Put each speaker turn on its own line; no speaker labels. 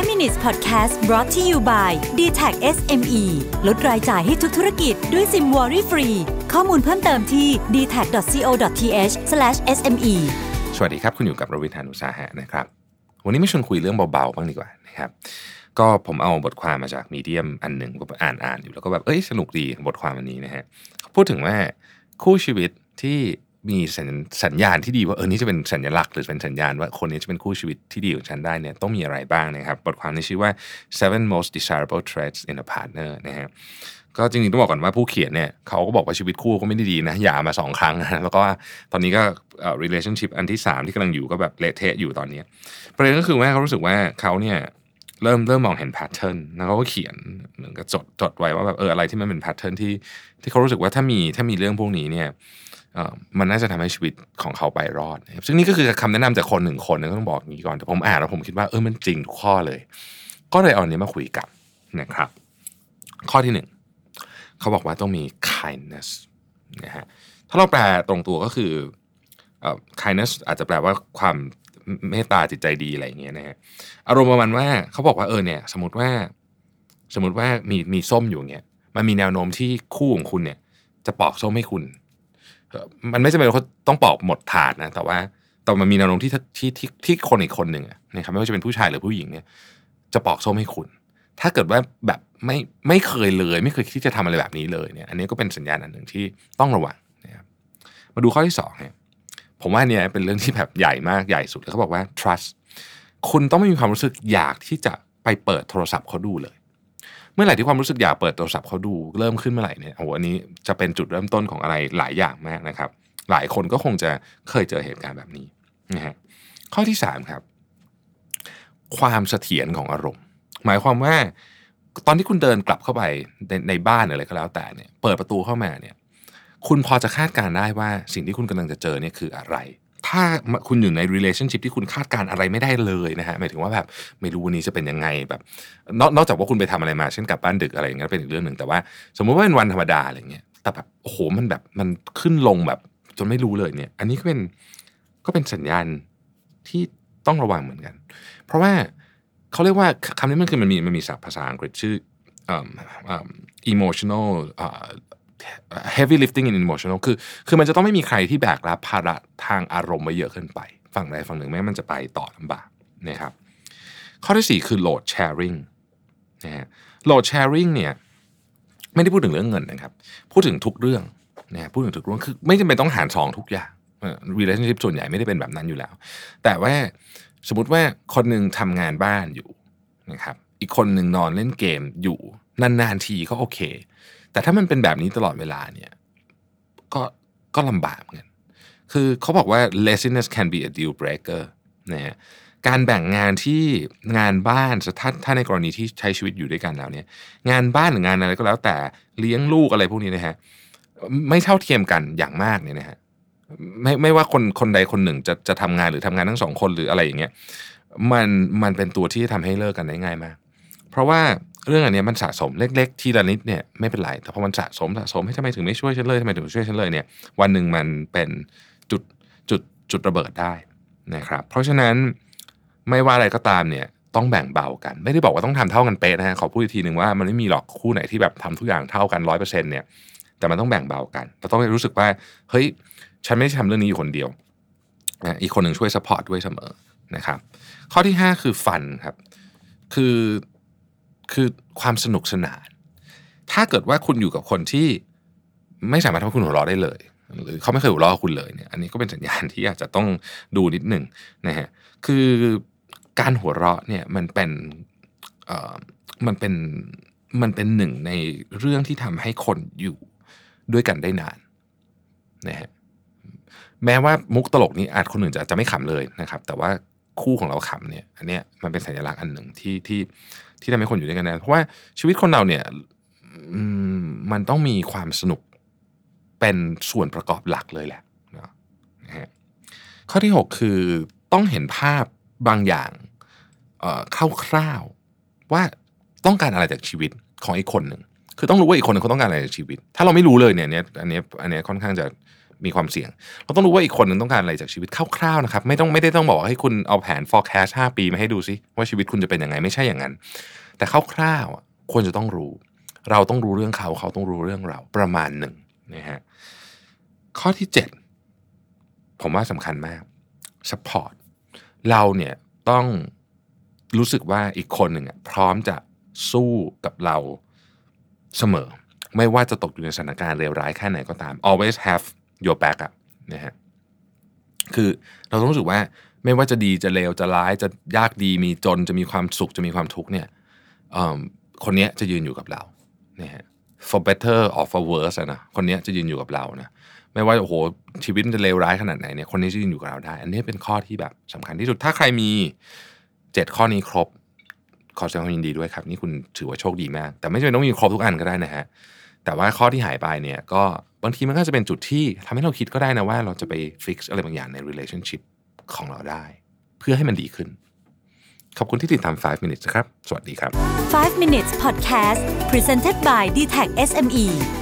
5 minutes podcast brought to you by d t a c SME ลดรายจ่ายให้ทุกธุรกิจด้วยซิมวอรี่ฟรี ข้อมูลเพิ่มเติมที่ d t a c c o t h s m e
สวัสดีครับ คุณอยู่กับรวิทานุสาหะนะครับ วันนี้ไม่ชวนคุยเรื่องเบาๆ บ้างดีกว่านะครับ ก็ผมเอาบทความมาจากมีเดียมอันหนึ่งก็อ่านอ่านอยู่แล้วก็แบบ เอ้ย สนุกดีบทความอันนี้นะฮะพูดถึงว่าคู่ชีวิตที่ มีสัญสญญาณที่ดีว่าเออนี่จะเป็นสัญลักษณ์หรือเป็นสัญญาณว่าคนนี้จะเป็นคู่ชีวิตที่ดีของฉันได้เนี่ยต้องมีอะไรบ้างนะครับ บทความนี้ชื่อว่า seven most desirable traits in a partner นะฮะก็จริงๆต้องบอกก่อนว่าผู้เขียนเนี่ยเขาก็บอกว่าชีวิตคู่ก็ไม่ได้ดีนะหย่ามาสองครั้งนะแล้วก็ตอนนี้ก็เอ่อ relationship อันที่ 3 ที่กำลังอยู่ก็แบบเละเทะอยู่ตอนนี้ประเด็นก็คือว่าเขารู้สึกว่าเขาเนี่ยเริ่มเริ่มมองเห็น pattern แล้วเขาก็เขียนเหมือนกับจดจดไว้ว่าแบบเอออะไรที่มันเป็น pattern ที่ที่เขารู้สึกว่าถ้ามีถ้ามีเรื่องพวกนี้เนี่ย มันน่าจะทำให้ชีวิตของเขาไปรอดนะครับซึ่งนี่ก็คือคำแนะนำจากคนหนึ่งคนนะต้องบอกอย่างนี้ก่อนแต่ผมอ่านแล้วผมคิดว่าเออมันจริงทุกข้อเลย ก็เลยเอาอันนี้มาคุยกันนะครับ ข้อที่หนึ่งเขาบอกว่าต้องมี kindness นะฮะถ้าเราแปลตรงตัวก็คืออ kindness อาจจะแปลว่าความเมตตาจิตใจดีอะไรอย่างเงี้ยนะฮะอารมณ์ประมาณว่าเขาบอกว่าเออเนี่ย สมมติว่า สมมติว่ามีมีส้มอยู่เงี้ยมันมีแนวโน้มที่คู่ของคุณเนี่ย จะปอกส้มให้คุณ มันไม่จำเป็นว่าเขาต้องปอกหมดถาดนะ แต่ว่าแต่มันมีแนวโน้มที่ที่ที่ที่คนอีกคนหนึ่งนะครับไม่ว่าจะเป็นผู้ชายหรือผู้หญิงเนี่ย จะปอกส้มให้คุณ ถ้าเกิดว่าแบบไม่ไม่เคยเลย ไม่เคยคิดจะทำอะไรแบบนี้เลยเนี่ย อันนี้ก็เป็นสัญญาณอันหนึ่งที่ต้องระวังนะครับมาดูข้อที่สองเนี่ยผมว่าเนี่ยเป็นเรื่องที่แบบใหญ่มากใหญ่สุดเลยเขาบอกว่า trust คุณต้องไม่มีความรู้สึกอยากที่จะไปเปิดโทรศัพท์เขาดูเลย เมื่อไหร่ที่ความรู้สึกอยากเปิดโทรศัพท์เขาดูเริ่มขึ้นเมื่อไหร่เนี่ยโอ้โหอันนี้จะเป็นจุดเริ่มต้นของอะไรหลายอย่างมากนะครับ หลายคนก็คงจะเคยเจอเหตุการณ์แบบนี้นะฮะข้อที่สามครับความเสถียรของอารมณ์ หมายความว่า ตอนที่คุณเดินกลับเข้าไปในในบ้านอะไรก็แล้วแต่เนี่ยเปิดประตูเข้ามาเนี่ยคุณพอจะคาดการได้ว่าสิ่งที่คุณกำลังจะเจอเนี่ยคืออะไร ถ้าคุณอยู่ใน relationship ที่คุณคาดการณ์อะไรไม่ได้เลยนะฮะหมายถึงว่าแบบไม่รู้วันนี้จะเป็นยังไงแบบนอกนอกจากว่าคุณไปทำอะไรมา เช่นกลับบ้านดึกอะไรอย่างเงี้ยเป็นอีกเรื่องหนึ่งแต่ว่า สมมุติว่าเป็นวันธรรมดาอะไรเงี้ยแต่แบบโอ้โหมันแบบมันขึ้นลงแบบ จนไม่รู้เลยเนี่ย อันนี้ก็เป็นก็เป็นสัญญาณที่ต้องระวังเหมือนกัน เพราะว่าเขาเรียกว่าคำนี้มันคือมันมีมันมีศัพท์ภาษาอังกฤษชื่อเอิ่มเอิ่ม emotional อ heavy lifting in emotional คือ คือมันจะต้องไม่มีใครที่แบกรับภาระทางอารมณ์ไว้เยอะเกินไป ฝั่งใดฝั่งหนึ่งแม้มันจะไปต่อลำบากนะครับ ข้อที่สี่คือ load sharing นะฮะ load sharing เนี่ยไม่ได้พูดถึงเรื่องเงินนะครับ พูดถึงทุกเรื่องนะพูดถึงทุกเรื่องคือไม่จำเป็นต้องหารสองทุกอย่าง relationship ส่วนใหญ่ไม่ได้เป็นแบบนั้นอยู่แล้ว แต่ว่าสมมติว่าคนหนึ่งทำงานบ้านอยู่นะครับ อีกคนหนึ่งนอนเล่นเกมอยู่ นานๆทีก็โอเค แต่ถ้ามันเป็นแบบนี้ตลอดเวลาเนี่ยก็ก็ลำบากเหมือนกันคือเขาบอกว่า laziness can be a deal breaker นะฮะการแบ่งงานที่งานบ้านถ้าถ้าในกรณีที่ใช้ชีวิตอยู่ด้วยกันแล้วเนี่ย งานบ้านหรืองานอะไรก็แล้วแต่เลี้ยงลูกอะไรพวกนี้นะฮะไม่เท่าเทียมกันอย่างมากเนี่ยนะฮะไม่ไม่ว่าคนคนใดคนหนึ่งจะจะทำงานหรือทำงานทั้งสองคนหรืออะไรอย่างเงี้ยมันมันเป็นตัวที่ทำให้เลิกกันได้ง่ายมาก เพราะว่า เรื่องอันนี้มันสะสมเล็ก ๆ ทีละนิดเนี่ยไม่เป็นไร แต่พอมันสะสมสะสมให้ทำไมถึงไม่ช่วยฉันเลยทำไมถึงไม่ช่วยฉันเลยเนี่ยวันหนึ่งมันเป็นจุดจุดจุดระเบิดได้นะครับเพราะฉะนั้นไม่ว่าอะไรก็ตามเนี่ยต้องแบ่งเบากัน ไม่ได้บอกว่าต้องทำเท่ากันเป๊ะนะฮะขอพูดอีกทีหนึ่งว่ามันไม่มีหรอกคู่ไหนที่แบบทำทุกอย่างเท่ากันร้อยเปอร์เซ็นต์เนี่ยแต่มันต้องแบ่งเบากันเราต้องรู้สึกว่าเฮ้ยฉันไม่ได้ทำเรื่องนี้อยู่คนเดียวนะอีกคนหนึ่งช่วยสปอร์ตด้วยเสมอนะครับข้อที่ 5 คือฟันครับ คือ คือความสนุกสนาน ถ้าเกิดว่าคุณอยู่กับคนที่ไม่สามารถทำให้คุณหัวเราะได้เลย หรือเขาไม่เคยหัวเราะคุณเลยเนี่ย อันนี้ก็เป็นสัญญาณที่อาจจะต้องดูนิดหนึ่งนะฮะ คือการหัวเราะเนี่ยมันเป็นมันเป็นมันเป็นหนึ่งในเรื่องที่ทำให้คนอยู่ด้วยกันได้นานนะฮะแม้ว่ามุกตลกนี้อาจคนอื่นจะจะไม่ขำเลยนะครับ แต่ว่าคู่ของเราขำเนี่ย อันเนี้ยมันเป็นสัญลักษณ์อันหนึ่งที่ที่ ที่ทำให้คนอยู่ด้วยกันได้เพราะว่าชีวิตคนเราเนี่ยมันต้องมีความสนุกเป็นส่วนประกอบหลักเลยแหละนะฮะข้อที่ 6 คือต้องเห็นภาพบางอย่างเอ่อคร่าวๆว่าต้องการอะไรจากชีวิตของอีกคนหนึ่งคือต้องรู้ว่าอีกคนหนึ่งเขาต้องการอะไรจากชีวิต ถ้าเราไม่รู้เลยเนี่ยเนี่ยอันเนี้ยอันเนี้ยค่อนข้างจะ มีความเสี่ยง เราต้องรู้ว่าอีกคนหนึงต้องการอะไรจากชีวิตคร่าวๆนะครับไม่ต้องไม่ได้ต้องบอกว่าให้คุณเอาแผน forecast 5 ปีมาให้ดูซิว่าชีวิตคุณจะเป็นยังไงไม่ใช่อย่างนั้น แต่คร่าวๆอะควรจะต้องรู้ เราต้องรู้เรื่องเขาเขาต้องรู้เรื่องเราประมาณหนึ่งนะฮะข้อที่ 7 ผมว่าสำคัญมาก support เราเนี่ยต้องรู้สึกว่าอีกคนหนึ่งอะพร้อมจะสู้กับเราเสมอ ไม่ว่าจะตกอยู่ในสถานการณ์เลวร้ายแค่ไหนก็ตาม always have your back up นะฮะคือเราต้องรู้สึกว่าไม่ว่าจะดีจะเลวจะร้ายจะยากดีมีจนจะมีความสุขจะมีความทุกข์เนี่ยคนเนี้ยจะยืนอยู่กับเรานะฮะ for better or for worse นะคนเนี้ยจะยืนอยู่กับเรานะไม่ว่าโอ้โหชีวิตมันจะเลวร้ายขนาดไหนเนี่ยคนนี้จะยืนอยู่กับเราได้ อันนี้เป็นข้อที่แบบสำคัญที่สุดถ้าใครมี 7 ข้อนี้ครบ ขอแสดงความยินดีด้วยครับ นี่คุณถือว่าโชคดีมาก แต่ไม่จำเป็นต้องมีครบทุกอันก็ได้นะฮะแต่ว่าข้อที่หายไปเนี่ยก็ บางทีมันก็จะเป็นจุดที่ทำให้เราคิดก็ได้นะว่าเราจะไปฟิกซ์อะไรบางอย่างใน relationship ของเราได้ เพื่อให้มันดีขึ้น ขอบคุณที่ติดตาม 5 minutes นะครับ สวัสดีครับ
5 minutes podcast presented by d t e c h SME